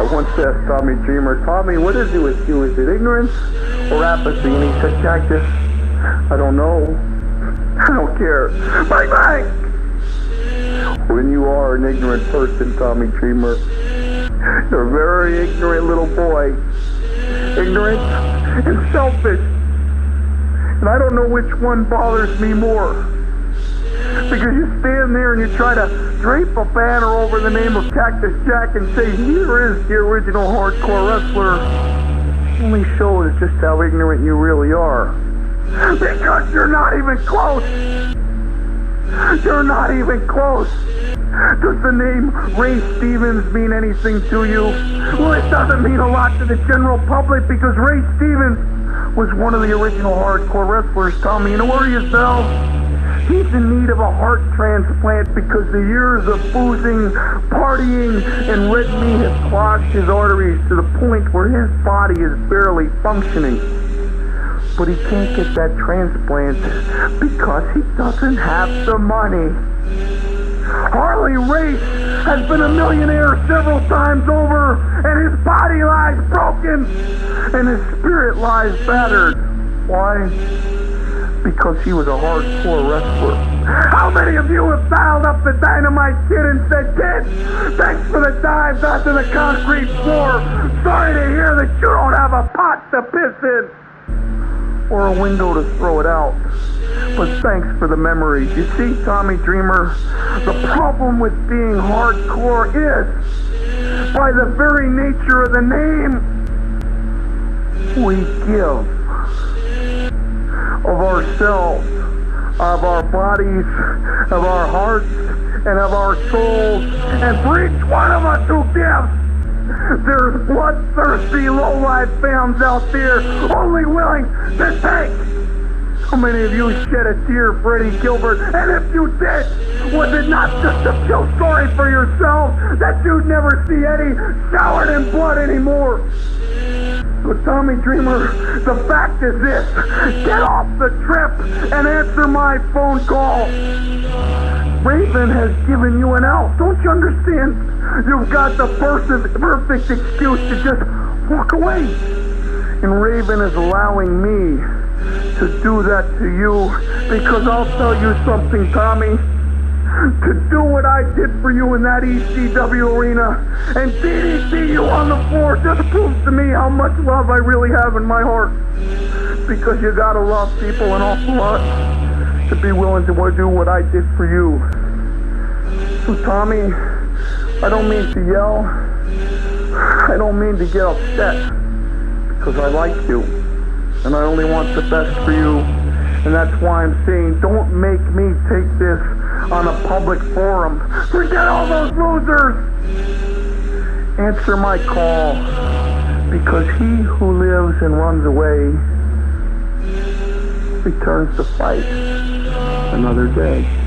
I once asked Tommy Dreamer, Tommy, what is it with you? Is it ignorance or apathy? And he said, Cactus, I don't know. I don't care. Bang, bang! When you are an ignorant person, Tommy Dreamer, you're a very ignorant little boy. Ignorant and selfish. And I don't know which one bothers me more. Because you stand there and you try to drape a banner over the name of Cactus Jack and say, here is the original hardcore wrestler. Only shows just how ignorant you really are. Because you're not even close. You're not even close. Does the name Ray Stevens mean anything to you? Well, it doesn't mean a lot to the general public because Ray Stevens was one of the original hardcore wrestlers. Tommy, you know where now? He's in need of a heart transplant because the years of boozing, partying, and red meat have clogged his arteries to the point where his body is barely functioning. But he can't get that transplant because he doesn't have the money. Harley Race has been a millionaire several times over, and his body lies broken, and his spirit lies battered. Why? Because he was a hardcore wrestler. How many of you have dialed up the Dynamite Kid and said, Kid, thanks for the dives onto the concrete floor. Sorry to hear that you don't have a pot to piss in or a window to throw it out. But thanks for the memories. You see, Tommy Dreamer, the problem with being hardcore is, by the very nature of the name, we give of ourselves, of our bodies, of our hearts, and of our souls. And for each one of us who gives, there's bloodthirsty low-life fans out there only willing to take. How many of you shed a tear for Eddie Gilbert? And if you did, was it not just to feel sorry for yourself that you'd never see Eddie showered in blood anymore? But Tommy Dreamer, the fact is this. Get off the trip and answer my phone call. Raven has given you an out. Don't you understand? You've got the perfect excuse to just walk away. And Raven is allowing me to do that to you because I'll tell you something, Tommy. To do what I did for you in that ECW arena and DDT you on the floor just proves to me how much love I really have in my heart. Because you gotta love people an awful lot to be willing to do what I did for you. So, Tommy, I don't mean to yell. I don't mean to get upset because I like you and I only want the best for you. And that's why I'm saying don't make me take this on a public forum. Forget all those losers. Answer my call because he who lives and runs away returns to fight another day.